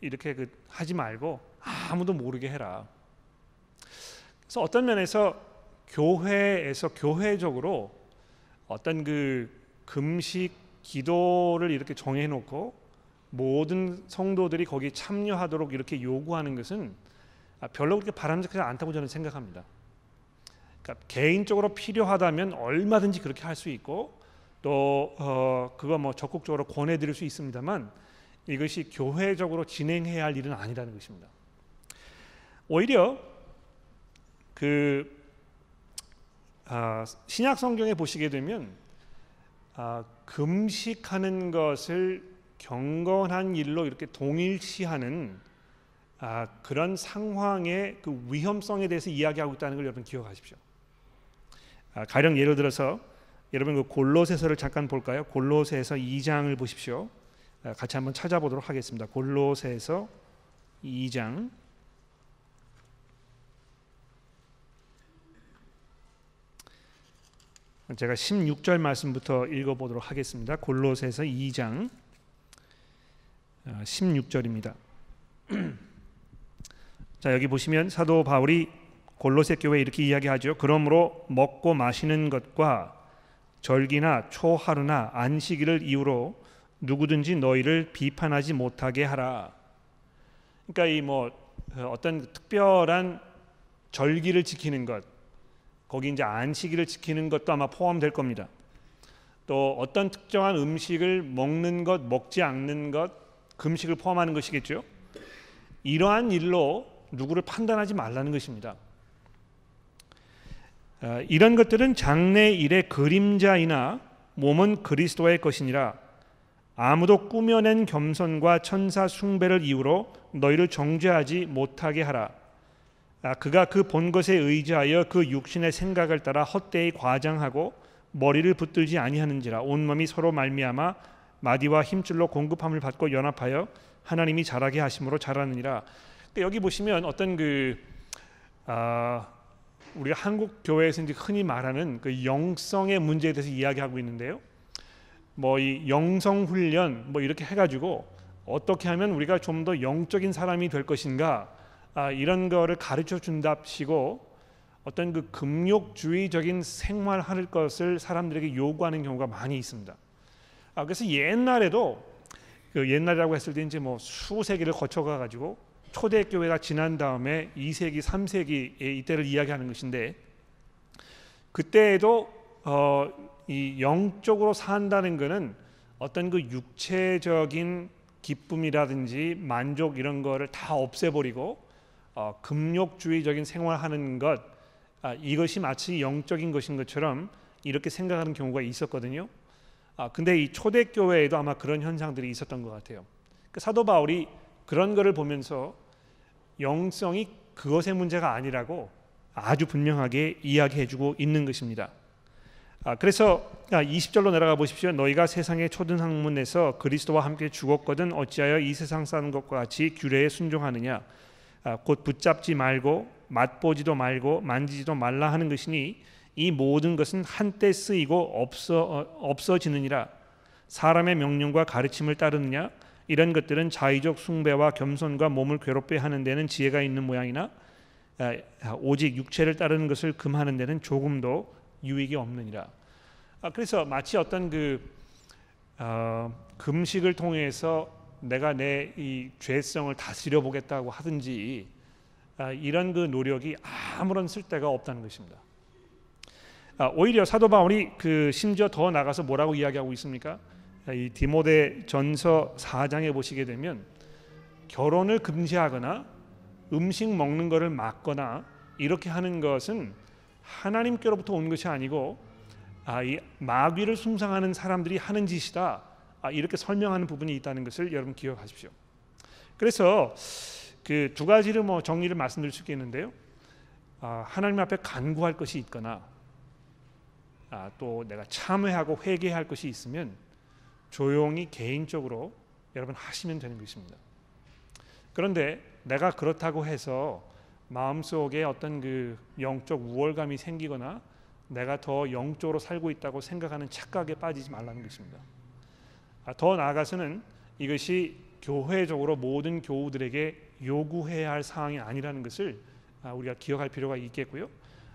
이렇게 그 하지 말고 아무도 모르게 해라. 그래서 어떤 면에서 교회에서 교회적으로 어떤 그 금식 기도를 이렇게 정해 놓고 모든 성도들이 거기에 참여하도록 이렇게 요구하는 것은 별로 그렇게 바람직하지 않다고 저는 생각합니다. 그러니까 개인적으로 필요하다면 얼마든지 그렇게 할 수 있고 또 어, 그거 뭐 적극적으로 권해드릴 수 있습니다만 이것이 교회적으로 진행해야 할 일은 아니라는 것입니다. 오히려 그 아, 신약 성경에 보시게 되면 아, 금식하는 것을 경건한 일로 이렇게 동일시하는 아, 그런 상황의 그 위험성에 대해서 이야기하고 있다는 걸 여러분 기억하십시오. 아, 가령 예를 들어서 여러분 그 골로새서를 잠깐 볼까요? 골로새서 2장을 보십시오. 아, 같이 한번 찾아보도록 하겠습니다. 골로새서 2장 제가 16절 말씀부터 읽어보도록 하겠습니다. 골로새서 2장 16절입니다. 자 여기 보시면 사도 바울이 골로새 교회 이렇게 이야기하죠. 그러므로 먹고 마시는 것과 절기나 초하루나 안식일을 이유로 누구든지 너희를 비판하지 못하게 하라. 그러니까 이 뭐 어떤 특별한 절기를 지키는 것, 거기 이제 안식일을 지키는 것도 아마 포함될 겁니다. 또 어떤 특정한 음식을 먹는 것, 먹지 않는 것, 금식을 포함하는 것이겠죠. 이러한 일로 누구를 판단하지 말라는 것입니다. 어, 이런 것들은 장래 일의 그림자이나 몸은 그리스도의 것이니라 아무도 꾸며낸 겸손과 천사 숭배를 이유로 너희를 정죄하지 못하게 하라. 아, 그가 그 본 것에 의지하여 그 육신의 생각을 따라 헛되이 과장하고 머리를 붙들지 아니하는지라 온 몸이 서로 말미암아 마디와 힘줄로 공급함을 받고 연합하여 하나님이 자라게 하심으로 자라느니라. 여기 보시면 어떤 그 아, 우리가 한국 교회에서 이제 흔히 말하는 그 영성의 문제에 대해서 이야기하고 있는데요. 뭐 이 영성 훈련 뭐 이렇게 해가지고 어떻게 하면 우리가 좀 더 영적인 사람이 될 것인가 아, 이런 거를 가르쳐 준답시고 어떤 그 금욕주의적인 생활할 것을 사람들에게 요구하는 경우가 많이 있습니다. 아, 그래서 옛날에도 그 옛날이라고 했을 때 이제 뭐 수세기를 거쳐가 가지고 초대교회가 지난 다음에 2세기, 3세기의 이때를 이야기하는 것인데 그때에도 어, 이 영적으로 산다는 것은 어떤 그 육체적인 기쁨이라든지 만족 이런 거를 다 없애버리고 어, 금욕주의적인 생활하는 것 아, 이것이 마치 영적인 것인 것처럼 이렇게 생각하는 경우가 있었거든요. 아, 근데 이 초대교회에도 아마 그런 현상들이 있었던 것 같아요. 그 사도 바울이 그런 것을 보면서 영성이 그것의 문제가 아니라고 아주 분명하게 이야기해주고 있는 것입니다. 아, 그래서 20절로 아, 내려가 보십시오. 너희가 세상의 초등 학문에서 그리스도와 함께 죽었거든 어찌하여 이 세상 사는 것과 같이 규례에 순종하느냐? 아, 곧 붙잡지 말고 맛보지도 말고 만지지도 말라 하는 것이니 이 모든 것은 한때 쓰이고 없어 어, 없어지느니라 사람의 명령과 가르침을 따르느냐 이런 것들은 자의적 숭배와 겸손과 몸을 괴롭게 하는 데는 지혜가 있는 모양이나 아, 오직 육체를 따르는 것을 금하는 데는 조금도 유익이 없느니라. 아, 그래서 마치 어떤 그 어, 금식을 통해서 내가 내 이 죄성을 다스려 보겠다고 하든지 아, 이런 그 노력이 아무런 쓸데가 없다는 것입니다. 아, 오히려 사도 바울이 그 심지어 더 나가서 뭐라고 이야기하고 있습니까? 이 디모데 전서 4장에 보시게 되면 결혼을 금지하거나 음식 먹는 것을 막거나 이렇게 하는 것은 하나님께로부터 온 것이 아니고 아, 이 마귀를 숭상하는 사람들이 하는 짓이다. 아, 이렇게 설명하는 부분이 있다는 것을 여러분 기억하십시오. 그래서 그 두 가지를 뭐 정리를 말씀드릴 수 있겠는데요. 아, 하나님 앞에 간구할 것이 있거나 아, 또 내가 참회하고 회개할 것이 있으면 조용히 개인적으로 여러분 하시면 되는 것입니다. 그런데 내가 그렇다고 해서 마음속에 어떤 그 영적 우월감이 생기거나 내가 더 영적으로 살고 있다고 생각하는 착각에 빠지지 말라는 것입니다. 아, 더 나아가서는 이것이 교회적으로 모든 교우들에게 요구해야 할 사항이 아니라는 것을 아, 우리가 기억할 필요가 있겠고요.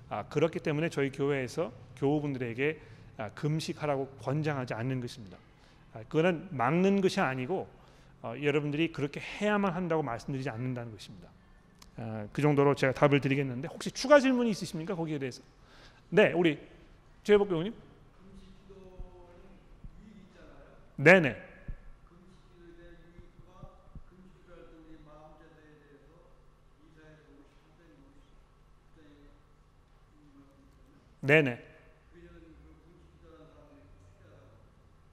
아, 그렇기 때문에 저희 교회에서 교우분들에게 아, 금식하라고 권장하지 않는 것입니다. 그거는 막는 것이 아니고 어, 여러분들이 그렇게 해야만 한다고 말씀드리지 않는다는 것입니다. 그 정도로 제가 답을 드리겠는데 혹시 추가 질문이 있으십니까 거기에 대해서? 네, 우리 최복 교우님. 네네. 네네.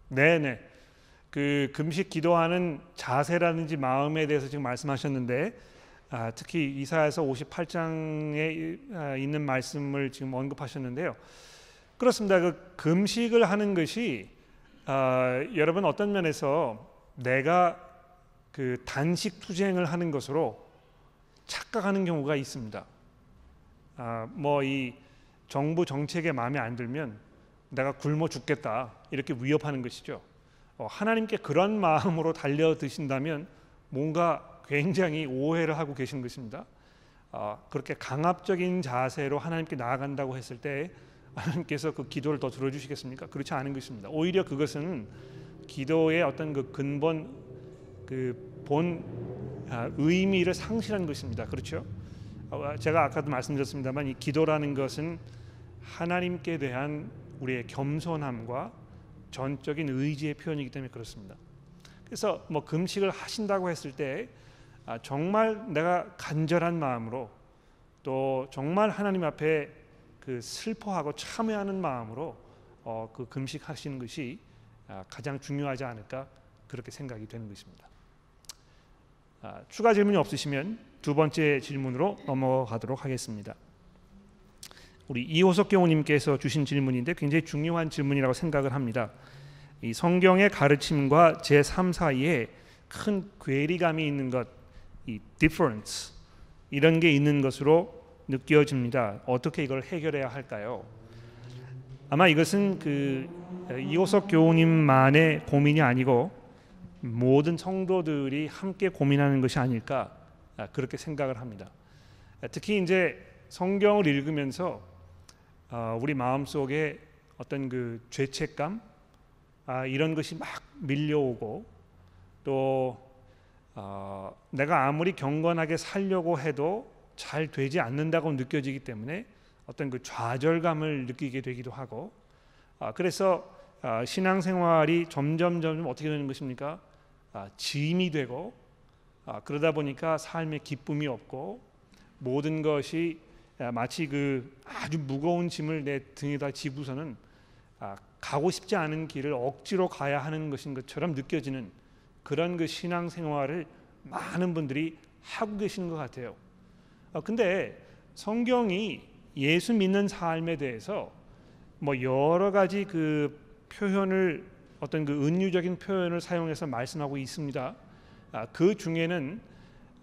네네. 그 금식 기도하는 자세라든지 마음에 대해서 지금 말씀하셨는데 아, 특히 이사에서 58장에 아, 있는 말씀을 지금 언급하셨는데요. 그렇습니다. 그 금식을 하는 것이 아, 여러분 어떤 면에서 내가 그 단식 투쟁을 하는 것으로 착각하는 경우가 있습니다. 아, 뭐이 정부 정책에 마음에 안 들면 내가 굶어 죽겠다 이렇게 위협하는 것이죠. 어, 하나님께 그런 마음으로 달려 드신다면 뭔가 굉장히 오해를 하고 계신 것입니다. 어, 그렇게 강압적인 자세로 하나님께 나아간다고 했을 때 하나님께서 그 기도를 더 들어주시겠습니까? 그렇지 않은 것입니다. 오히려 그것은 기도의 어떤 그 근본 그본 아, 의미를 상실한 것입니다. 그렇죠? 어, 제가 아까도 말씀드렸습니다만 이 기도라는 것은 하나님께 대한 우리의 겸손함과 전적인 의지의 표현이기 때문에 그렇습니다. 그래서 뭐 금식을 하신다고 했을 때 아, 정말 내가 간절한 마음으로 또 정말 하나님 앞에 그 슬퍼하고 참회하는 마음으로 어, 그 금식하시는 것이 아, 가장 중요하지 않을까 그렇게 생각이 되는 것입니다. 아, 추가 질문이 없으시면 두 번째 질문으로 넘어가도록 하겠습니다. 우리 이호석 교우님께서 주신 질문인데 굉장히 중요한 질문이라고 생각을 합니다. 이 성경의 가르침과 제3 사이에 큰 괴리감이 있는 것, 이 difference 이런 게 있는 것으로 느껴집니다. 어떻게 이걸 해결해야 할까요? 아마 이것은 그 이호석 교우님만의 고민이 아니고 모든 성도들이 함께 고민하는 것이 아닐까 그렇게 생각을 합니다. 특히 이제 성경을 읽으면서 어, 우리 마음 속에 어떤 그 죄책감 아, 이런 것이 막 밀려오고 또 어, 내가 아무리 경건하게 살려고 해도 잘 되지 않는다고 느껴지기 때문에 어떤 그 좌절감을 느끼게 되기도 하고 아, 그래서 아, 신앙생활이 점점 점점 어떻게 되는 것입니까? 아, 짐이 되고 아, 그러다 보니까 삶에 기쁨이 없고 모든 것이 마치 그 아주 무거운 짐을 내 등에다 지고서는 아, 가고 싶지 않은 길을 억지로 가야 하는 것인 것처럼 느껴지는 그런 그 신앙 생활을 많은 분들이 하고 계시는 것 같아요. 아, 근데 성경이 예수 믿는 삶에 대해서 뭐 여러 가지 그 표현을 어떤 그 은유적인 표현을 사용해서 말씀하고 있습니다. 아, 그 중에는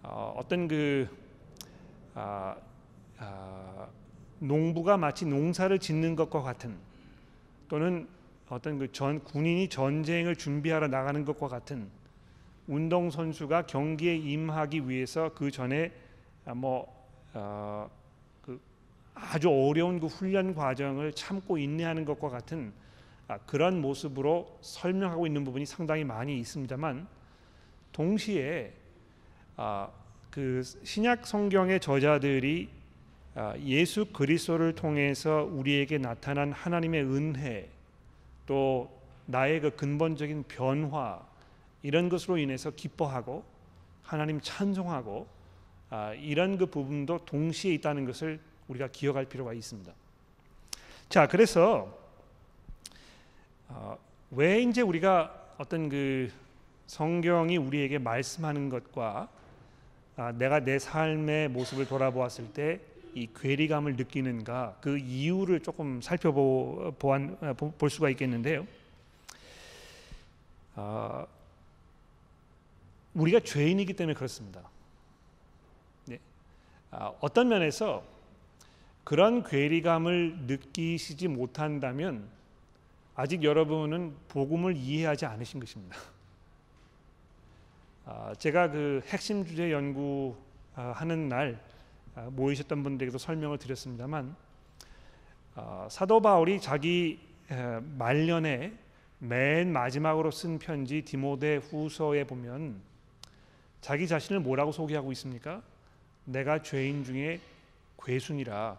어, 어떤 그 아, 아, 농부가 마치 농사를 짓는 것과 같은 또는 어떤 그 전 군인이 전쟁을 준비하러 나가는 것과 같은 운동 선수가 경기에 임하기 위해서 그 전에 아, 뭐 어, 그 아주 어려운 그 훈련 과정을 참고 인내하는 것과 같은 아, 그런 모습으로 설명하고 있는 부분이 상당히 많이 있습니다만 동시에 아, 그 신약 성경의 저자들이 아, 예수 그리스도를 통해서 우리에게 나타난 하나님의 은혜 또 나의 그 근본적인 변화 이런 것으로 인해서 기뻐하고 하나님 찬송하고 아, 이런 그 부분도 동시에 있다는 것을 우리가 기억할 필요가 있습니다. 자, 그래서 어, 왜 이제 우리가 어떤 그 성경이 우리에게 말씀하는 것과 아, 내가 내 삶의 모습을 돌아보았을 때 이 괴리감을 느끼는가 그 이유를 조금 살펴볼 어, 수가 있겠는데요. 아, 우리가 죄인이기 때문에 그렇습니다. 네. 아, 어떤 면에서 그런 괴리감을 느끼시지 못한다면 아직 여러분은 복음을 이해하지 않으신 것입니다. 아, 제가 그 핵심 주제 연구하는 날 아, 모이셨던 분들에게도 설명을 드렸습니다만 아, 사도 바울이 자기 말년에 맨 마지막으로 쓴 편지 디모데 후서에 보면 자기 자신을 뭐라고 소개하고 있습니까? 내가 죄인 중에 괴순이라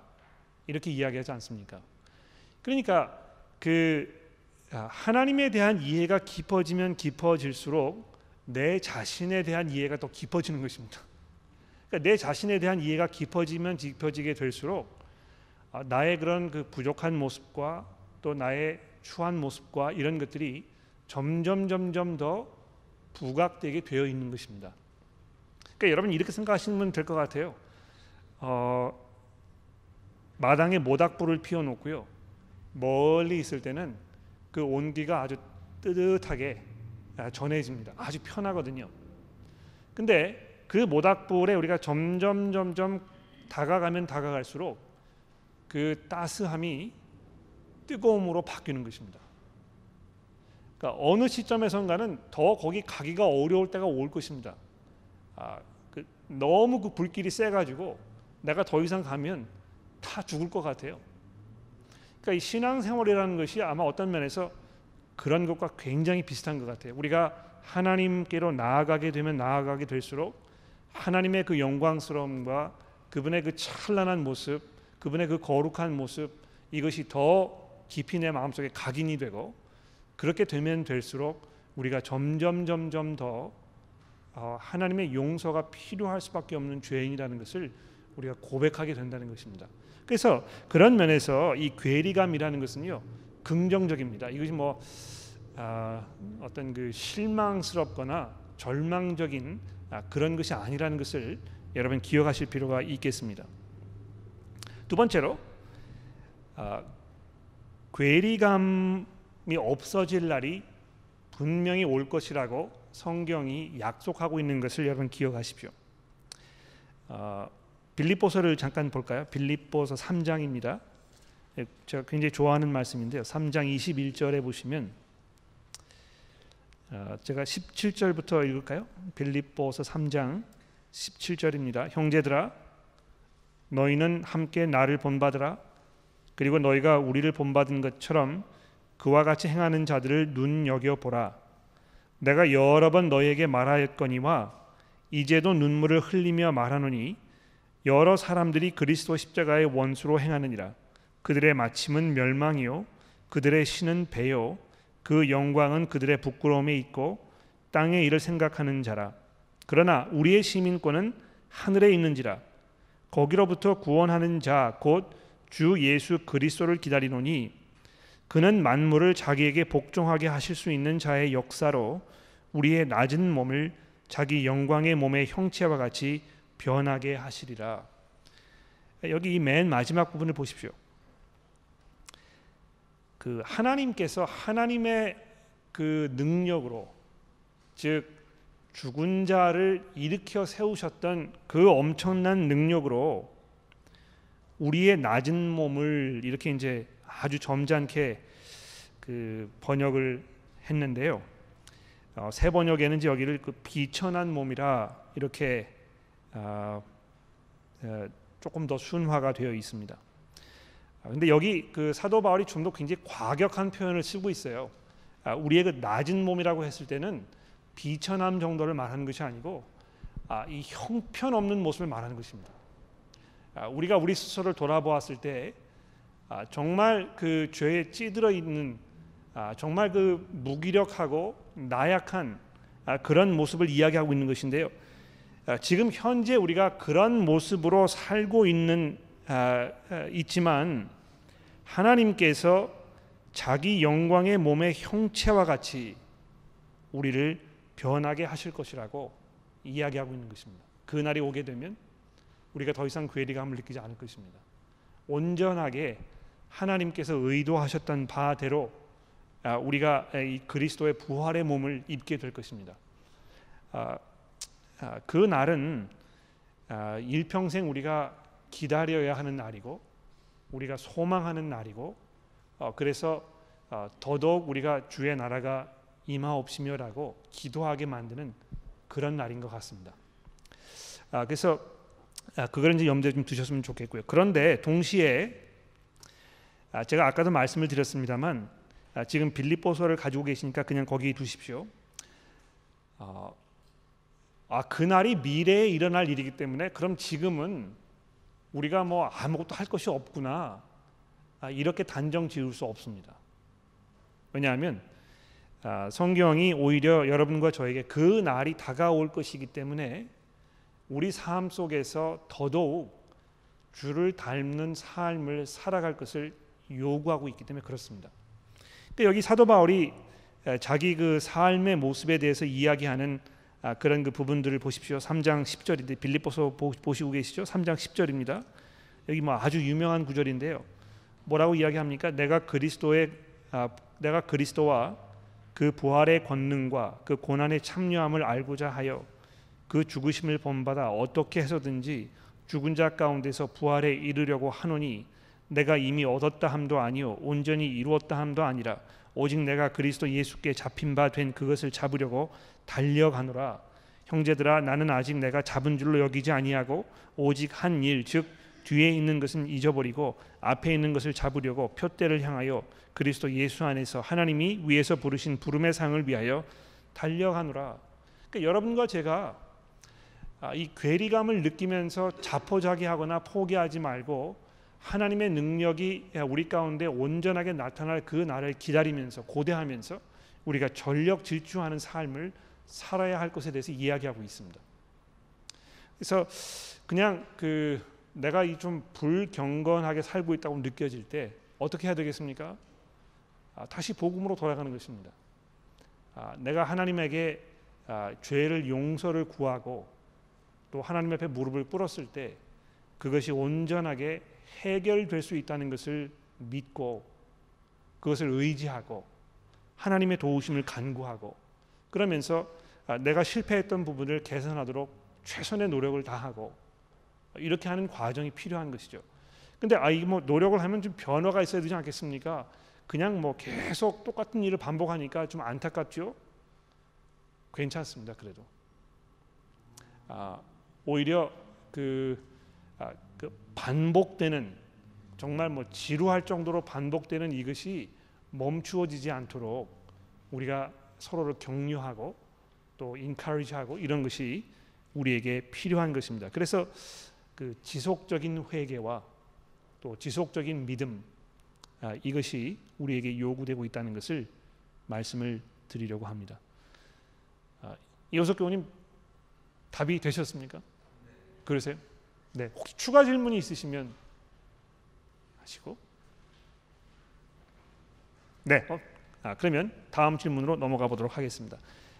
이렇게 이야기하지 않습니까? 그러니까 그 하나님에 대한 이해가 깊어지면 깊어질수록 내 자신에 대한 이해가 더 깊어지는 것입니다. 그러니까 내 자신에 대한 이해가 깊어지면 깊어지게 될수록 아, 나의 그런 그 부족한 모습과 또 나의 추한 모습과 이런 것들이 점점 점점 더 부각되게 되어 있는 것입니다. 그러니까 여러분 이렇게 생각하시면 될 것 같아요. 어, 마당에 모닥불을 피워놓고요. 멀리 있을 때는 그 온기가 아주 뜨뜻하게 아, 전해집니다. 아주 편하거든요. 근데 그 모닥불에 우리가 점점 점점 다가가면 다가갈수록 그 따스함이 뜨거움으로 바뀌는 것입니다. 그러니까 어느 시점에선가는 더 거기 가기가 어려울 때가 올 것입니다. 아, 그 너무 그 불길이 세가지고 내가 더 이상 가면 다 죽을 것 같아요. 그러니까 이 신앙생활이라는 것이 아마 어떤 면에서 그런 것과 굉장히 비슷한 것 같아요. 우리가 하나님께로 나아가게 되면 나아가게 될수록 하나님의 그 영광스러움과 그분의 그 찬란한 모습, 그분의 그 거룩한 모습 이것이 더 깊이 내 마음속에 각인이 되고 그렇게 되면 될수록 우리가 점점 점점 더 어, 하나님의 용서가 필요할 수밖에 없는 죄인이라는 것을 우리가 고백하게 된다는 것입니다. 그래서 그런 면에서 이 괴리감이라는 것은요 긍정적입니다. 이것이 뭐 아, 어떤 그 실망스럽거나 절망적인 아, 그런 것이 아니라는 것을 여러분 기억하실 필요가 있겠습니다. 두 번째로 아, 괴리감이 없어질 날이 분명히 올 것이라고 성경이 약속하고 있는 것을 여러분 기억하십시오. 어, 빌립보서를 잠깐 볼까요? 빌립보서 3장입니다. 예, 제가 굉장히 좋아하는 말씀인데요. 3장 21절에 보시면 어, 제가 17절부터 읽을까요? 빌립보서 3장 17절입니다. 형제들아 너희는 함께 나를 본받으라 그리고 너희가 우리를 본받은 것처럼 그와 같이 행하는 자들을 눈여겨 보라 내가 여러 번 너희에게 말하였거니와 이제도 눈물을 흘리며 말하노니 여러 사람들이 그리스도 십자가의 원수로 행하느니라. 그들의 마침은 멸망이요 그들의 신은 배요 그 영광은 그들의 부끄러움에 있고 땅의 일을 생각하는 자라. 그러나 우리의 시민권은 하늘에 있는지라. 거기로부터 구원하는 자 곧 주 예수 그리스도를 기다리노니 그는 만물을 자기에게 복종하게 하실 수 있는 자의 역사로 우리의 낮은 몸을 자기 영광의 몸의 형체와 같이 변하게 하시리라. 여기 맨 마지막 부분을 보십시오. 그 하나님께서 하나님의 그 능력으로 즉 죽은 자를 일으켜 세우셨던 그 엄청난 능력으로 우리의 낮은 몸을 이렇게 이제 아주 점잖게 그 번역을 했는데요. 어, 새 번역에는 여기를 그 비천한 몸이라 이렇게 어, 어, 조금 더 순화가 되어 있습니다. 아, 근데 여기 그 사도 바울이 좀 더 굉장히 과격한 표현을 쓰고 있어요. 아, 우리의 그 낮은 몸이라고 했을 때는 비천함 정도를 말하는 것이 아니고 아, 이 형편없는 모습을 말하는 것입니다. 아, 우리가 우리 스스로를 돌아보았을 때 아, 정말 그 죄에 찌들어 있는 아, 정말 그 무기력하고 나약한 아, 그런 모습을 이야기하고 있는 것인데요. 아, 지금 현재 우리가 그런 모습으로 살고 있는 아, 아, 있지만 하나님께서 자기 영광의 몸의 형체와 같이 우리를 변하게 하실 것이라고 이야기하고 있는 것입니다. 그 날이 오게 되면 우리가 더 이상 괴리감을 느끼지 않을 것입니다. 온전하게 하나님께서 의도하셨던 바대로 우리가 이 그리스도의 부활의 몸을 입게 될 것입니다. 그 날은 일평생 우리가 기다려야 하는 날이고 우리가 소망하는 날이고 어, 그래서 어, 더더욱 우리가 주의 나라가 임하옵시며라고 기도하게 만드는 그런 날인 것 같습니다. 아, 그래서 아, 그걸 이제 염두에 좀 두셨으면 좋겠고요. 그런데 동시에 아, 제가 아까도 말씀을 드렸습니다만 아, 지금 빌립보서를 가지고 계시니까 그냥 거기 두십시오. 아, 아 그날이 미래에 일어날 일이기 때문에 그럼 지금은 우리가 뭐 아무것도 할 것이 없구나 아, 이렇게 단정 지을 수 없습니다. 왜냐하면 아, 성경이 오히려 여러분과 저에게 그 날이 다가올 것이기 때문에 우리 삶 속에서 더더욱 주를 닮는 삶을 살아갈 것을 요구하고 있기 때문에 그렇습니다. 근데 여기 사도 바울이 자기 그 삶의 모습에 대해서 이야기하는 아, 그런 그 부분들을 보십시오. 3장 10절인데 빌립보서 보시고 계시죠? 3장 10절입니다. 여기 뭐 아주 유명한 구절인데요. 뭐라고 이야기합니까? 내가 그리스도의 아, 내가 그리스도와 그 부활의 권능과 그 고난의 참여함을 알고자 하여 그 죽으심을 본받아 어떻게 해서든지 죽은 자 가운데서 부활에 이르려고 하노니 내가 이미 얻었다 함도 아니요 온전히 이루었다 함도 아니라 오직 내가 그리스도 예수께 잡힌 바 된 그것을 잡으려고 달려가노라 형제들아 나는 아직 내가 잡은 줄로 여기지 아니하고 오직 한 일 즉 뒤에 있는 것은 잊어버리고 앞에 있는 것을 잡으려고 표대를 향하여 그리스도 예수 안에서 하나님이 위에서 부르신 부름의 상을 위하여 달려가노라. 그러니까 여러분과 제가 아, 이 괴리감을 느끼면서 자포자기하거나 포기하지 말고 하나님의 능력이 우리 가운데 온전하게 나타날 그 날을 기다리면서 고대하면서 우리가 전력 질주하는 삶을 살아야 할 것에 대해서 이야기하고 있습니다. 그래서 그냥 그 내가 이 좀 불경건하게 살고 있다고 느껴질 때 어떻게 해야 되겠습니까? 아, 다시 복음으로 돌아가는 것입니다. 아, 내가 하나님에게 아, 죄를 용서를 구하고 또 하나님 앞에 무릎을 꿇었을 때 그것이 온전하게 해결될 수 있다는 것을 믿고 그것을 의지하고 하나님의 도우심을 간구하고 그러면서 내가 실패했던 부분을 개선하도록 최선의 노력을 다하고 이렇게 하는 과정이 필요한 것이죠. 근데 아 이게 뭐 노력을 하면 좀 변화가 있어야 되지 않겠습니까? 그냥 뭐 계속 똑같은 일을 반복하니까 좀 안타깝죠. 괜찮습니다. 그래도 아, 오히려 그, 아, 그 반복되는 정말 뭐 지루할 정도로 반복되는 이것이 멈추어지지 않도록 우리가 서로를 격려하고 또 인카리지하고 이런 것이 우리에게 필요한 것입니다. 그래서 그 지속적인 회개와 또 지속적인 믿음 아, 이것이 우리에게 요구되고 있다는 것을 말씀을 드리려고 합니다. 아, 이호석 교우님 답이 되셨습니까? 그러세요? 네. 혹시 추가 질문이 있으시면 하시고. 네. 어, 아, 그러면 다음 질문으로 넘어가 보도록 하겠습니다.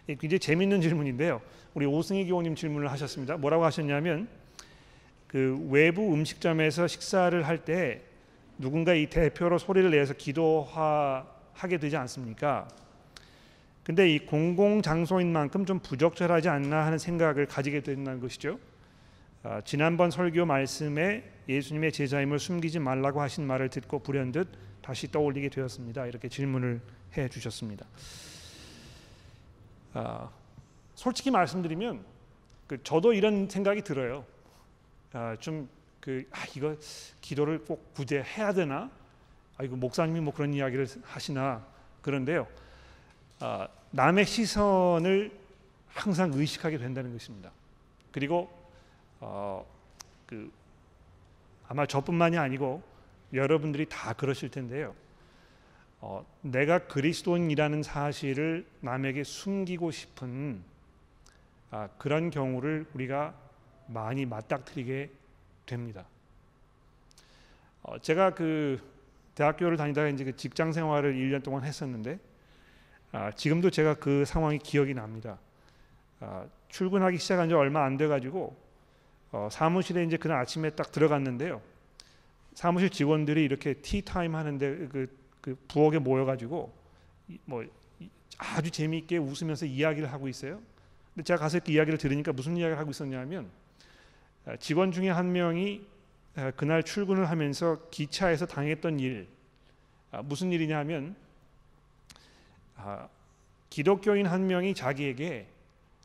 굉장히 재밌는 질문인데요. 우리 오승희 교우님 질문을 하셨습니다. 뭐라고 하셨냐면 그 외부 음식점에서 식사를 할 때 누군가 이 대표로 소리를 내서 기도하게 되지 않습니까? 근데 이 공공 장소인 만큼 좀 부적절하지 않나 하는 생각을 가지게 된다는 것이죠. 아, 지난번 설교 말씀에 예수님의 제자임을 숨기지 말라고 하신 말을 듣고 불현듯 다시 떠올리게 되었습니다. 이렇게 질문을 해 주셨습니다. 아, 솔직히 말씀드리면 그 저도 이런 생각이 들어요. 아, 좀그 아, 이거 기도를 꼭 구제 해야 되나? 아 이거 목사님이 뭐 그런 이야기를 하시나 그런데요. 아, 남의 시선을 항상 의식하게 된다는 것입니다. 그리고 어, 그 아마 저뿐만이 아니고 여러분들이 다 그러실 텐데요. 어, 내가 그리스도인이라는 사실을 남에게 숨기고 싶은 아, 그런 경우를 우리가 많이 맞닥뜨리게 됩니다. 어, 제가 그 대학교를 다니다가 이제 그 직장 생활을 1년 동안 했었는데 아, 지금도 제가 그 상황이 기억이 납니다. 아, 출근하기 시작한 지 얼마 안 돼 가지고 어, 사무실에 이제 그날 아침에 딱 들어갔는데요. 사무실 직원들이 이렇게 티 타임 하는데 그, 그 부엌에 모여가지고 뭐 아주 재미있게 웃으면서 이야기를 하고 있어요. 근데 제가 가서 이렇게 이야기를 들으니까 무슨 이야기를 하고 있었냐면 아, 직원 중에 한 명이 아, 그날 출근을 하면서 기차에서 당했던 일 아, 무슨 일이냐면 기독교인 한 명이 자기에게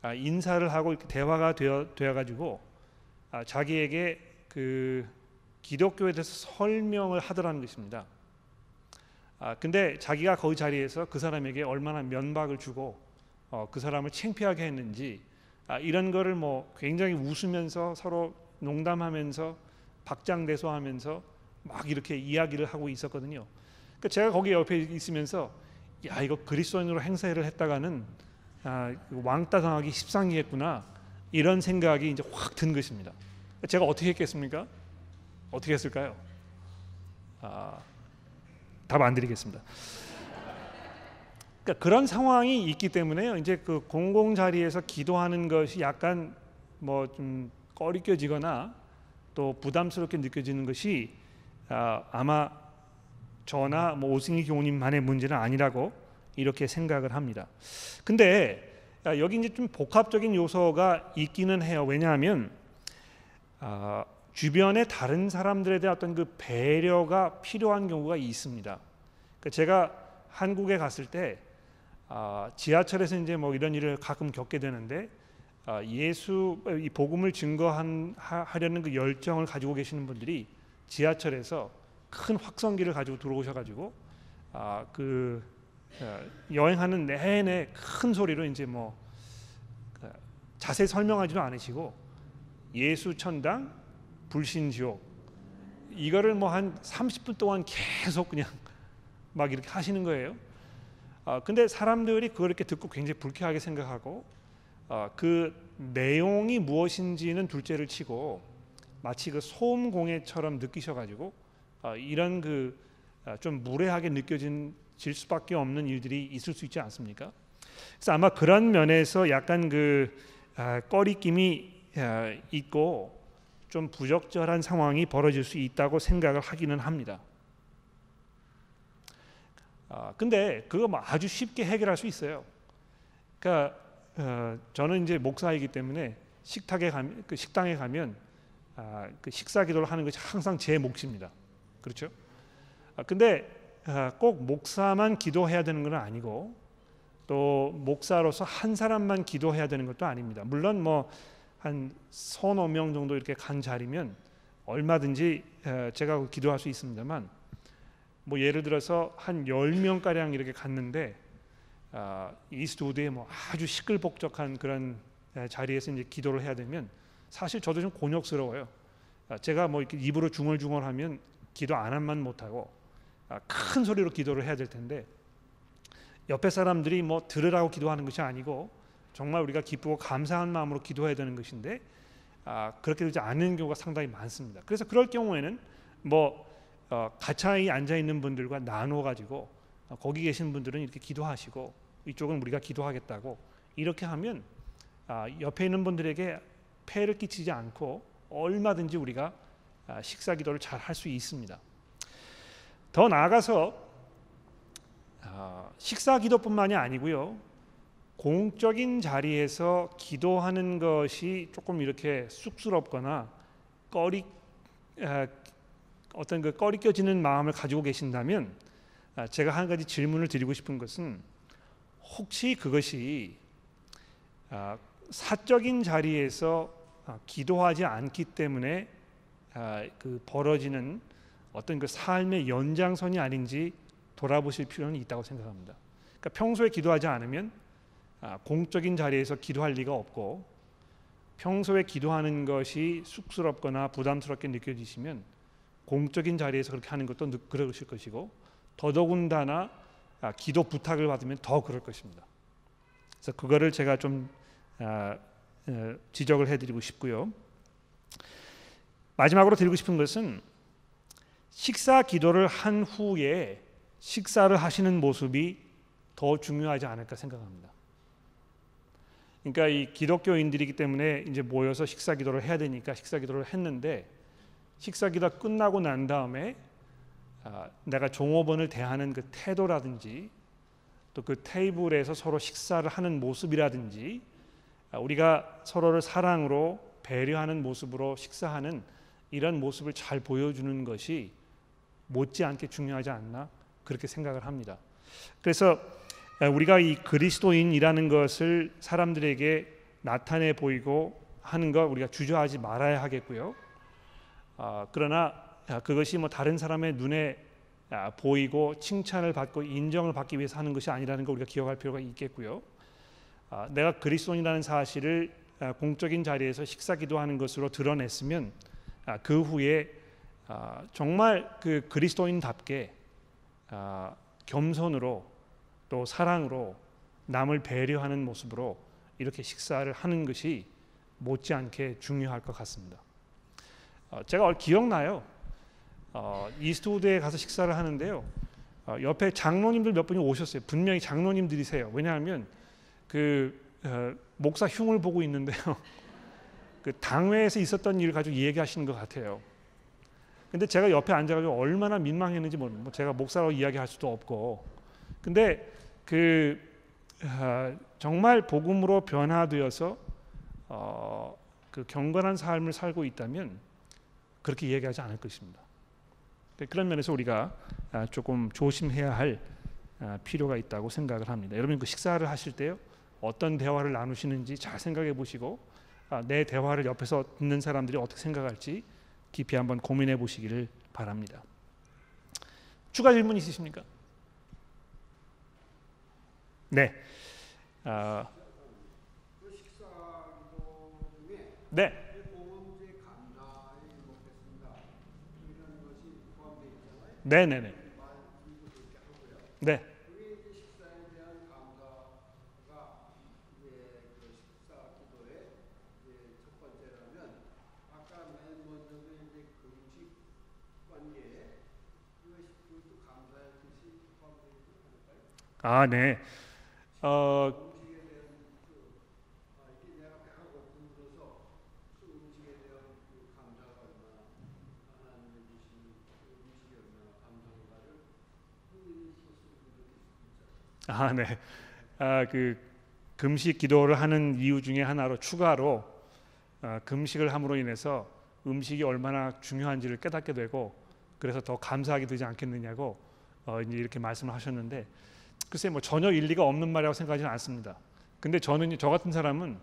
아, 인사를 하고 대화가 되어 가지고 아, 자기에게 그 기독교에 대해서 설명을 하더라는 것입니다. 아, 근데 자기가 거기 자리에서 그 사람에게 얼마나 면박을 주고 어, 그 사람을 창피하게 했는지 아, 이런 거를 뭐 굉장히 웃으면서 서로 농담하면서 박장대소하면서 막 이렇게 이야기를 하고 있었거든요. 그러니까 제가 거기 옆에 있으면서 야 이거 그리스도인으로 행세를 했다가는 아, 왕따 당하기 십상이겠구나 이런 생각이 이제 확 든 것입니다. 제가 어떻게 했겠습니까? 어떻게 했을까요? 아, 답 안 드리겠습니다. 그러니까 그런 상황이 있기 때문에요. 이제 그 공공 자리에서 기도하는 것이 약간 뭐 좀 꺼리껴지거나 또 부담스럽게 느껴지는 것이 아, 아마 저나 뭐 오승희 교우님만의 문제는 아니라고 이렇게 생각을 합니다. 근데 아, 여기 이제 좀 복합적인 요소가 있기는 해요. 왜냐하면 아, 주변의 다른 사람들에 대한 어떤 그 배려가 필요한 경우가 있습니다. 그러니까 제가 한국에 갔을 때 아, 지하철에서 이제 뭐 이런 일을 가끔 겪게 되는데 아, 예수 이 복음을 증거하려는 그 열정을 가지고 계시는 분들이 지하철에서 큰 확성기를 가지고 들어오셔가지고 아, 그 어, 여행하는 내내 큰 소리로 이제 뭐그 자세히 설명하지도 않으시고 예수 천당 불신 지옥 이거를 뭐 한 30분 동안 계속 그냥 막 이렇게 하시는 거예요. 아, 근데 사람들이 그걸 이렇게 듣고 굉장히 불쾌하게 생각하고 아, 그 내용이 무엇인지는 둘째를 치고 마치 그 소음 공해처럼 느끼셔가지고 아, 이런 그좀 아, 무례하게 느껴진 질 수밖에 없는 일들이 있을 수 있지 않습니까? 그래서 아마 그런 면에서 약간 그 아, 꺼리낌이 아, 있고 좀 부적절한 상황이 벌어질 수 있다고 생각을 하기는 합니다. 아, 근데 그거 뭐 아주 쉽게 해결할 수 있어요. 그러니까 어, 저는 이제 목사이기 때문에 식탁에 가면 그 식당에 가면 아, 그 식사 기도를 하는 것이 항상 제 몫입니다. 그렇죠? 아, 근데 아, 꼭 목사만 기도해야 되는 건 아니고 또 목사로서 한 사람만 기도해야 되는 것도 아닙니다. 물론 뭐 한 서너 명 정도 이렇게 간 자리면 얼마든지 제가 기도할 수 있습니다만 뭐 예를 들어서 한 열명 가량 이렇게 갔는데 아, 이스트우드에 뭐 아주 시끌벅적한 그런 자리에서 이제 기도를 해야 되면 사실 저도 좀 곤욕스러워요. 아, 제가 뭐 이렇게 입으로 중얼중얼하면 기도 안 한만 못하고 아, 큰 소리로 기도를 해야 될 텐데 옆에 사람들이 뭐 들으라고 기도하는 것이 아니고 정말 우리가 기쁘고 감사한 마음으로 기도해야 되는 것인데 아, 그렇게 되지 않는 경우가 상당히 많습니다. 그래서 그럴 경우에는 뭐 어, 가차에 앉아 있는 분들과 나누어 가지고 어, 거기 계신 분들은 이렇게 기도하시고 이쪽은 우리가 기도하겠다고 이렇게 하면 아, 옆에 있는 분들에게 폐를 끼치지 않고 얼마든지 우리가 아, 식사 기도를 잘 할 수 있습니다. 더 나아가서 아, 식사 기도뿐만이 아니고요. 공적인 자리에서 기도하는 것이 조금 이렇게 쑥스럽거나 꺼리 어떤 그 꺼리껴지는 마음을 가지고 계신다면 아, 제가 한 가지 질문을 드리고 싶은 것은 혹시 그것이 아, 사적인 자리에서 아, 기도하지 않기 때문에 그 벌어지는 어떤 그 삶의 연장선이 아닌지 돌아보실 필요는 있다고 생각합니다. 그러니까 평소에 기도하지 않으면 공적인 자리에서 기도할 리가 없고 평소에 기도하는 것이 쑥스럽거나 부담스럽게 느껴지시면 공적인 자리에서 그렇게 하는 것도 그러실 것이고 더더군다나 아, 기도 부탁을 받으면 더 그럴 것입니다. 그래서 그거를 제가 좀 아, 어, 지적을 해드리고 싶고요. 마지막으로 드리고 싶은 것은 식사 기도를 한 후에 식사를 하시는 모습이 더 중요하지 않을까 생각합니다. 그러니까 이 기독교인들이기 때문에 이제 모여서 식사 기도를 해야 되니까 식사 기도를 했는데 식사 기도 끝나고 난 다음에 아, 내가 종업원을 대하는 그 태도라든지 또 그 테이블에서 서로 식사를 하는 모습이라든지 아, 우리가 서로를 사랑으로 배려하는 모습으로 식사하는 이런 모습을 잘 보여주는 것이 못지않게 중요하지 않나 그렇게 생각을 합니다. 그래서 우리가 이 그리스도인이라는 것을 사람들에게 나타내 보이고 하는 걸 우리가 주저하지 말아야 하겠고요. 아, 그러나 그것이 뭐 다른 사람의 눈에 아, 보이고 칭찬을 받고 인정을 받기 위해서 하는 것이 아니라는 걸 우리가 기억할 필요가 있겠고요. 아, 내가 그리스도인이라는 사실을 아, 공적인 자리에서 식사 기도하는 것으로 드러냈으면 아, 그 후에 아, 정말 그 그리스도인답게 아, 겸손으로 또 사랑으로 남을 배려하는 모습으로 이렇게 식사를 하는 것이 못지않게 중요할 것 같습니다. 어, 제가 기억나요. 어, 이스트우드에 가서 식사를 하는데요. 어, 옆에 장로님들 몇 분이 오셨어요. 분명히 장로님들이세요. 왜냐하면 그 어, 목사 흉을 보고 있는데요. 그 당회에서 있었던 일을 가지고 얘기하시는 것 같아요. 근데 제가 옆에 앉아가지고 얼마나 민망했는지 모르는 뭐 제가 목사로 이야기할 수도 없고 근데 그 어, 정말 복음으로 변화되어서 어, 그 경건한 삶을 살고 있다면 그렇게 얘기하지 않을 것입니다. 그런 면에서 우리가 아, 조금 조심해야 할 아, 필요가 있다고 생각을 합니다. 여러분 그 식사를 하실 때요 어떤 대화를 나누시는지 잘 생각해 보시고 아, 내 대화를 옆에서 듣는 사람들이 어떻게 생각할지 깊이 한번 고민해 보시기를 바랍니다. 추가 질문 있으십니까? 네. 아, 네. 네, 네, 네. 네. 아, 네. 어, 아, 네. 아, 그 금식 기도를 하는 이유 중에 하나로 추가로 아, 금식을 함으로 인해서 음식이 얼마나 중요한지를 깨닫게 되고 그래서 더 감사하게 되지 않겠느냐고 어, 이제 이렇게 말씀을 하셨는데 글쎄 뭐 전혀 일리가 없는 말이라고 생각하지는 않습니다. 근데 저는 저 같은 사람은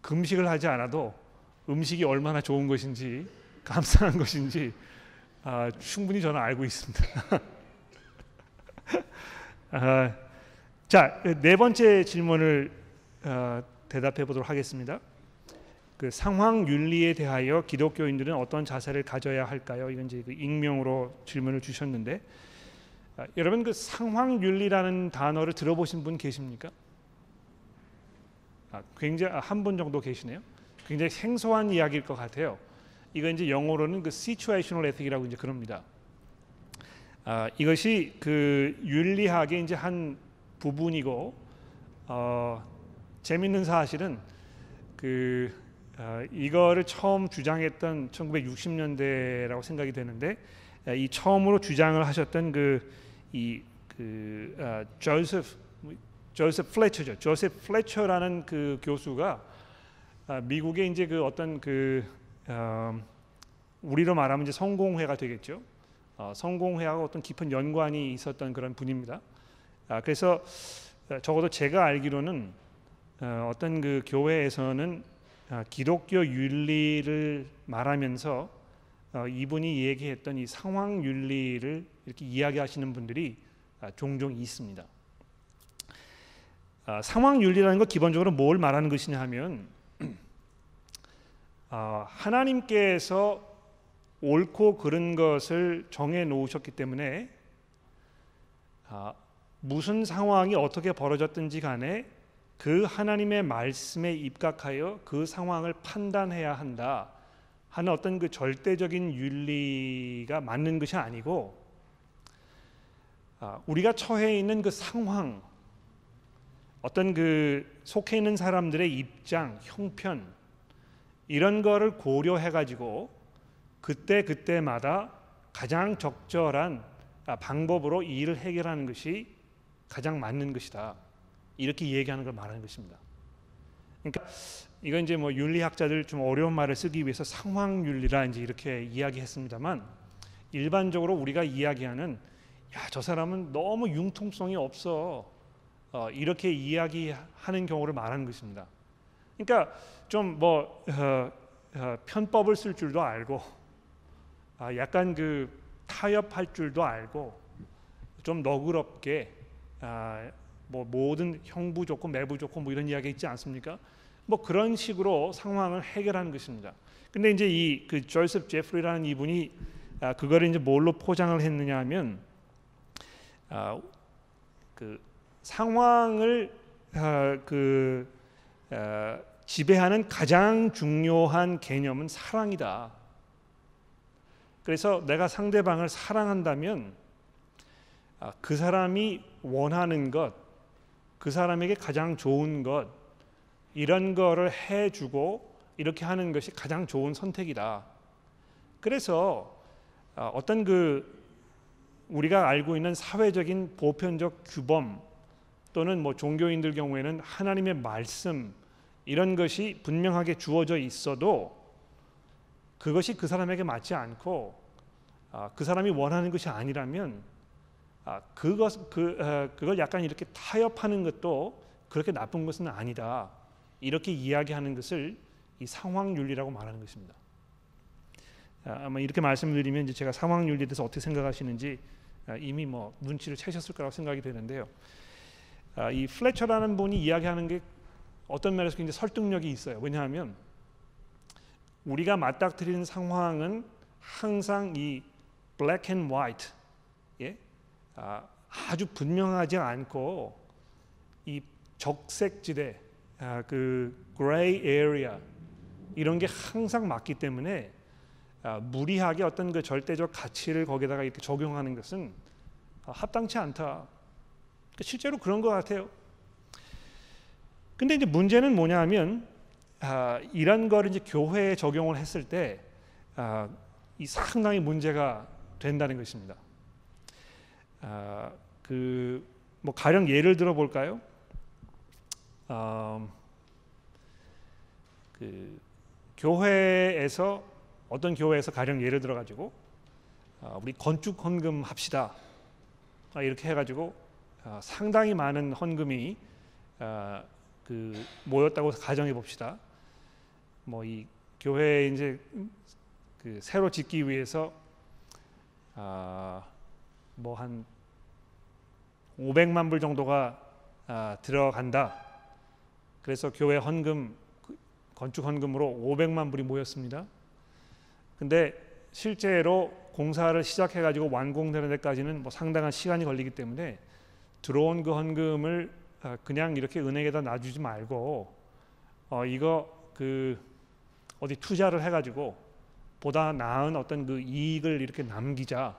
금식을 하지 않아도 음식이 얼마나 좋은 것인지 감사한 것인지 아, 충분히 저는 알고 있습니다. 아, 자, 네 번째 질문을 어, 대답해 보도록 하겠습니다. 그 상황 윤리에 대하여 기독교인들은 어떤 자세를 가져야 할까요? 이건 이제 그 익명으로 질문을 주셨는데 아, 여러분 그 상황 윤리라는 단어를 들어보신 분 계십니까? 아, 굉장히 한 분 정도 계시네요. 굉장히 생소한 이야기일 것 같아요. 이거 이제 영어로는 그 situational ethic이라고 이제 그럽니다. 아, 이것이 그 윤리학의 이제 한 부분이고 어, 재밌는 사실은 그 어, 이거를 처음 주장했던 1960년대라고 생각이 되는데 이 처음으로 주장을 하셨던 그 이그 그, 어, 조셉 조셉 플래처죠. 조셉 플래처라는 그 교수가 아, 미국의 이제 그 어떤 그 어, 우리로 말하면 이제 성공회가 되겠죠. 어, 성공회하고 어떤 깊은 연관이 있었던 그런 분입니다. 아, 그래서 어, 적어도 제가 알기로는 어, 어떤 그 교회에서는 아, 기독교 윤리를 말하면서 어, 이분이 얘기했던 이 상황 윤리를 이렇게 이야기하시는 분들이 아, 종종 있습니다. 아, 상황 윤리라는 것 기본적으로 뭘 말하는 것이냐 하면 아, 하나님께서 옳고 그른 것을 정해 놓으셨기 때문에 아, 무슨 상황이 어떻게 벌어졌든지 간에 그 하나님의 말씀에 입각하여 그 상황을 판단해야 한다 하는 어떤 그 절대적인 윤리가 맞는 것이 아니고 우리가 처해 있는 그 상황 어떤 그 속해 있는 사람들의 입장, 형편 이런 거를 고려해 가지고 그때 그때마다 가장 적절한 방법으로 이 일을 해결하는 것이 가장 맞는 것이다. 이렇게 얘기하는 걸 말하는 것입니다. 그러니까 이건 이제 뭐 윤리학자들 좀 어려운 말을 쓰기 위해서 상황 윤리라 이제 이렇게 이야기했습니다만 일반적으로 우리가 이야기하는 야 저 사람은 너무 융통성이 없어 어, 이렇게 이야기하는 경우를 말하는 것입니다. 그러니까 좀뭐 어, 어, 편법을 쓸 줄도 알고 아, 약간 그 타협할 줄도 알고 좀 너그럽게 아, 뭐 모든 형부 좋고 매부 좋고 뭐 이런 이야기 있지 않습니까? 뭐 그런 식으로 상황을 해결하는 것입니다. 근데 이제 이그 조셉 제프리라는 이분이 아, 그거를 이제 뭘로 포장을 했느냐 하면 아, 그 상황을 아, 그 아, 지배하는 가장 중요한 개념은 사랑이다. 그래서 내가 상대방을 사랑한다면 아, 그 사람이 원하는 것, 그 사람에게 가장 좋은 것 이런 거를 해주고 이렇게 하는 것이 가장 좋은 선택이다. 그래서 아, 어떤 그 우리가 알고 있는 사회적인 보편적 규범 또는 뭐 종교인들 경우에는 하나님의 말씀 이런 것이 분명하게 주어져 있어도 그것이 그 사람에게 맞지 않고 아, 그 사람이 원하는 것이 아니라면 아, 그것 그 어, 그걸 약간 이렇게 타협하는 것도 그렇게 나쁜 것은 아니다 이렇게 이야기하는 것을 이 상황 윤리라고 말하는 것입니다. 아, 아마 이렇게 말씀드리면 이제 제가 상황 윤리에 대해서 어떻게 생각하시는지 아, 이미 뭐 눈치를 채셨을 거라고 생각이 되는데요. 아, 이 플래처라는 분이 이야기하는 게 어떤 면에서 굉장히 설득력이 있어요. 왜냐하면 우리가 맞닥뜨리는 상황은 항상 이 black and white, 예? 아, 아주 분명하지 않고 이 적색지대, 아, 그 gray area 이런 게 항상 맞기 때문에 아, 무리하게 어떤 그 절대적 가치를 거기다가 이렇게 적용하는 것은 아, 합당치 않다. 그러니까 실제로 그런 것 같아요. 근데 이제 문제는 뭐냐면 아, 이런 거를 이제 교회에 적용을 했을 때 아, 이 상당히 문제가 된다는 것입니다. 아, 그뭐 가령 예를 들어 볼까요? 아, 그 교회에서 어떤 교회에서 가령 예를 들어 가지고 아, 우리 건축 헌금 합시다 아, 이렇게 해가지고 아, 상당히 많은 헌금이 아, 그 모였다고 가정해 봅시다. 뭐 이 교회 이제 그 새로 짓기 위해서 아, 뭐한 500만 불 정도가 아, 들어간다. 그래서 교회 헌금 건축 헌금으로 500만 불이 모였습니다. 근데 실제로 공사를 시작해 가지고 완공되는 데까지는 뭐 상당한 시간이 걸리기 때문에 들어온 그 헌금을 아, 그냥 이렇게 은행에다 놔주지 말고 어 이거 그 어디 투자를 해 가지고 보다 나은 어떤 그 이익을 이렇게 남기자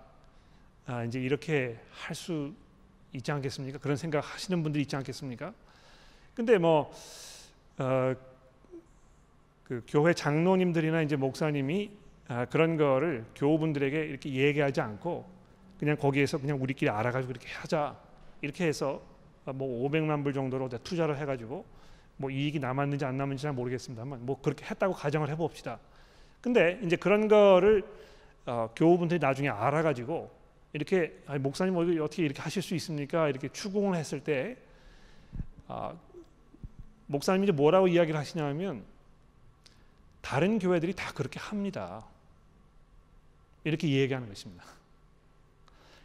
아 이제 이렇게 할 수 있지 않겠습니까? 그런 생각 하시는 분들이 있지 않겠습니까? 근데 뭐 어, 그 교회 장로님들이나 이제 목사님이 아, 그런 거를 교우분들에게 이렇게 얘기하지 않고 그냥 거기에서 그냥 우리끼리 알아가지고 이렇게 하자 이렇게 해서 뭐 500만 불 정도로 투자를 해가지고 뭐 이익이 남았는지 안 남았는지 잘 모르겠습니다만 뭐 그렇게 했다고 가정을 해봅시다. 근데 이제 그런 거를 어, 교우분들이 나중에 알아가지고 이렇게 아니, 목사님 어떻게 이렇게 하실 수 있습니까? 이렇게 추궁을 했을 때 어, 목사님이 뭐라고 이야기를 하시냐면 다른 교회들이 다 그렇게 합니다. 이렇게 얘기하는 것입니다.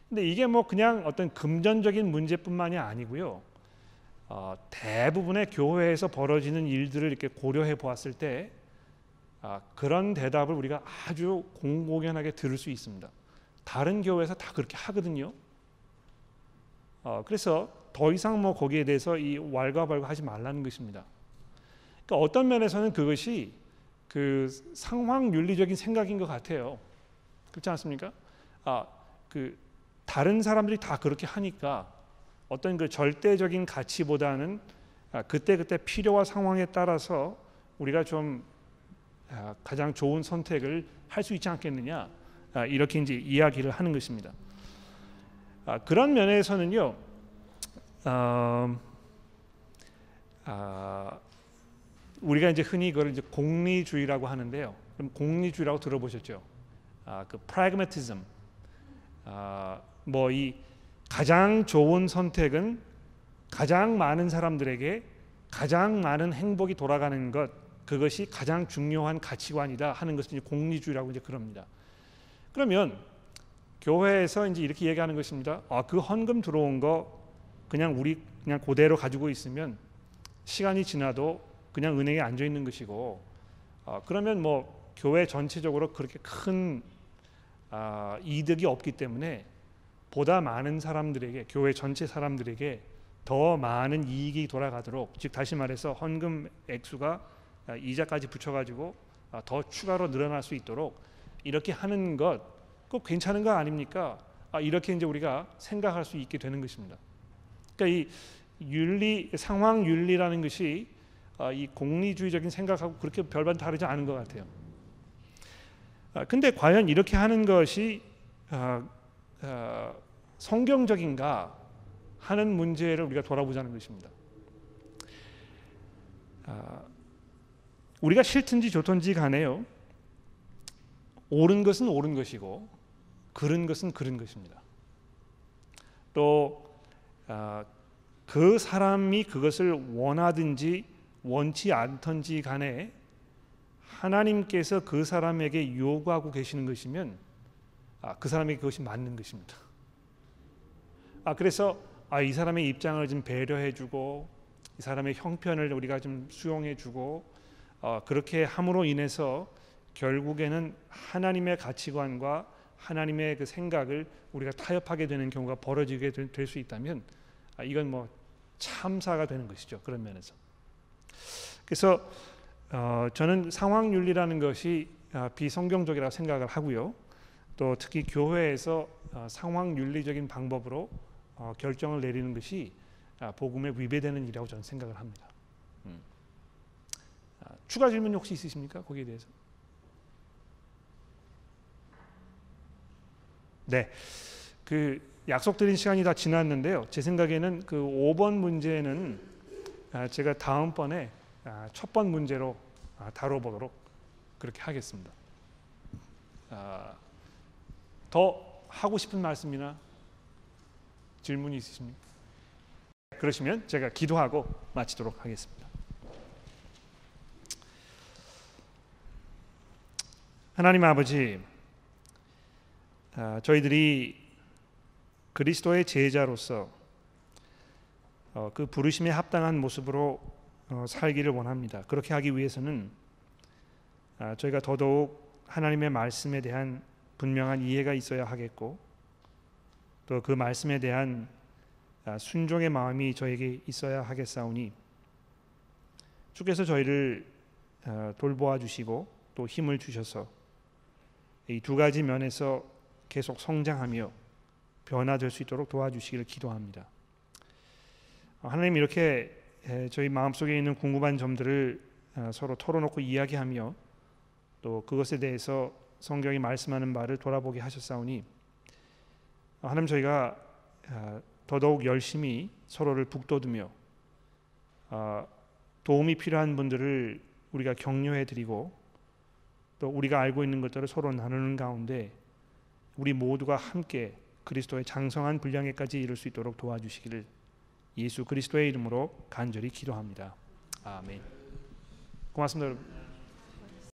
근데 이게 뭐 그냥 어떤 금전적인 문제뿐만이 아니고요. 어, 대부분의 교회에서 벌어지는 일들을 이렇게 고려해 보았을 때 아, 그런 대답을 우리가 아주 공공연하게 들을 수 있습니다. 다른 교회에서 다 그렇게 하거든요. 어, 그래서 더 이상 뭐 거기에 대해서 이 왈가왈가하지 말라는 것입니다. 그러니까 어떤 면에서는 그것이 그 상황 윤리적인 생각인 것 같아요. 그렇지 않습니까? 아, 그 다른 사람들이 다 그렇게 하니까 어떤 그 절대적인 가치보다는 아, 그때 그때 필요와 상황에 따라서 우리가 좀 아, 가장 좋은 선택을 할 수 있지 않겠느냐 아, 이렇게 이제 이야기를 하는 것입니다. 그런 면에서는요. 어, 아, 우리가 이제 흔히 이걸 이제 공리주의라고 하는데요. 그럼 공리주의라고 들어보셨죠? 아, 그 pragmatism, 아, 뭐이 가장 좋은 선택은 가장 많은 사람들에게 가장 많은 행복이 돌아가는 것 그것이 가장 중요한 가치관이다 하는 것을 공리주의라고 이제 그럽니다. 그러면 교회에서 이제 이렇게 얘기하는 것입니다. 아, 그 헌금 들어온 거 그냥 우리 그냥 그대로 가지고 있으면 시간이 지나도 그냥 은행에 앉아 있는 것이고 아, 그러면 뭐 교회 전체적으로 그렇게 큰 아, 이득이 없기 때문에 보다 많은 사람들에게 교회 전체 사람들에게 더 많은 이익이 돌아가도록 즉 다시 말해서 헌금 액수가 아, 이자까지 붙여가지고 아, 더 추가로 늘어날 수 있도록 이렇게 하는 것 꼭 괜찮은 거 아닙니까? 아, 이렇게 이제 우리가 생각할 수 있게 되는 것입니다. 그러니까 이 윤리 상황 윤리라는 것이 이 공리주의적인 생각하고 그렇게 별반 다르지 않은 것 같아요. 근데 과연 이렇게 하는 것이 성경적인가 하는 문제를 우리가 돌아보자는 것입니다. 우리가 싫든지 좋든지 간에요. 옳은 것은 옳은 것이고 그른 것은 그른 것입니다. 또그 아, 사람이 그것을 원하든지 원치 않든지 간에 하나님께서 그 사람에게 요구하고 계시는 것이면 아, 그 사람에게 그것이 맞는 것입니다. 아 그래서 아, 이 사람의 입장을 좀 배려해주고 이 사람의 형편을 우리가 좀 수용해주고 어, 그렇게 함으로 인해서 결국에는 하나님의 가치관과 하나님의 그 생각을 우리가 타협하게 되는 경우가 벌어지게 될 수 있다면 아, 이건 뭐 참사가 되는 것이죠 그런 면에서. 그래서 어, 저는 상황 윤리라는 것이 아, 비성경적이라고 생각을 하고요. 또 특히 교회에서 어, 상황 윤리적인 방법으로 어, 결정을 내리는 것이 아, 복음에 위배되는 일이라고 저는 생각을 합니다. 음. 아, 추가 질문 혹시 있으십니까? 거기에 대해서? 네. 그 약속드린 시간이 다 지났는데요. 제 생각에는 그 5번 문제는 아, 제가 다음번에 아, 첫 번 문제로 다뤄보도록 그렇게 하겠습니다. 더 하고 싶은 말씀이나 질문이 있으십니까? 그러시면 제가 기도하고 마치도록 하겠습니다. 하나님 아버지, 아, 저희들이 그리스도의 제자로서 어, 그 부르심에 합당한 모습으로 어, 살기를 원합니다. 그렇게 하기 위해서는 아, 저희가 더더욱 하나님의 말씀에 대한 분명한 이해가 있어야 하겠고 또 그 말씀에 대한 아, 순종의 마음이 저에게 있어야 하겠사오니 주께서 저희를 돌보아 주시고 또 힘을 주셔서 이 두 가지 면에서 계속 성장하며 변화될 수 있도록 도와주시기를 기도합니다. 하나님 이렇게 저희 마음속에 있는 궁금한 점들을 아, 서로 털어놓고 이야기하며 또 그것에 대해서 성경이 말씀하는 바를 돌아보게 하셨사오니 하나님 저희가 아, 더더욱 열심히 서로를 북돋우며 아, 도움이 필요한 분들을 우리가 격려해 드리고 또 우리가 알고 있는 것들을 서로 나누는 가운데 우리 모두가 함께 그리스도의 장성한 분량에까지 이룰 수 있도록 도와주시기를 예수 그리스도의 이름으로 간절히 기도합니다. 아멘. 고맙습니다, 여러분.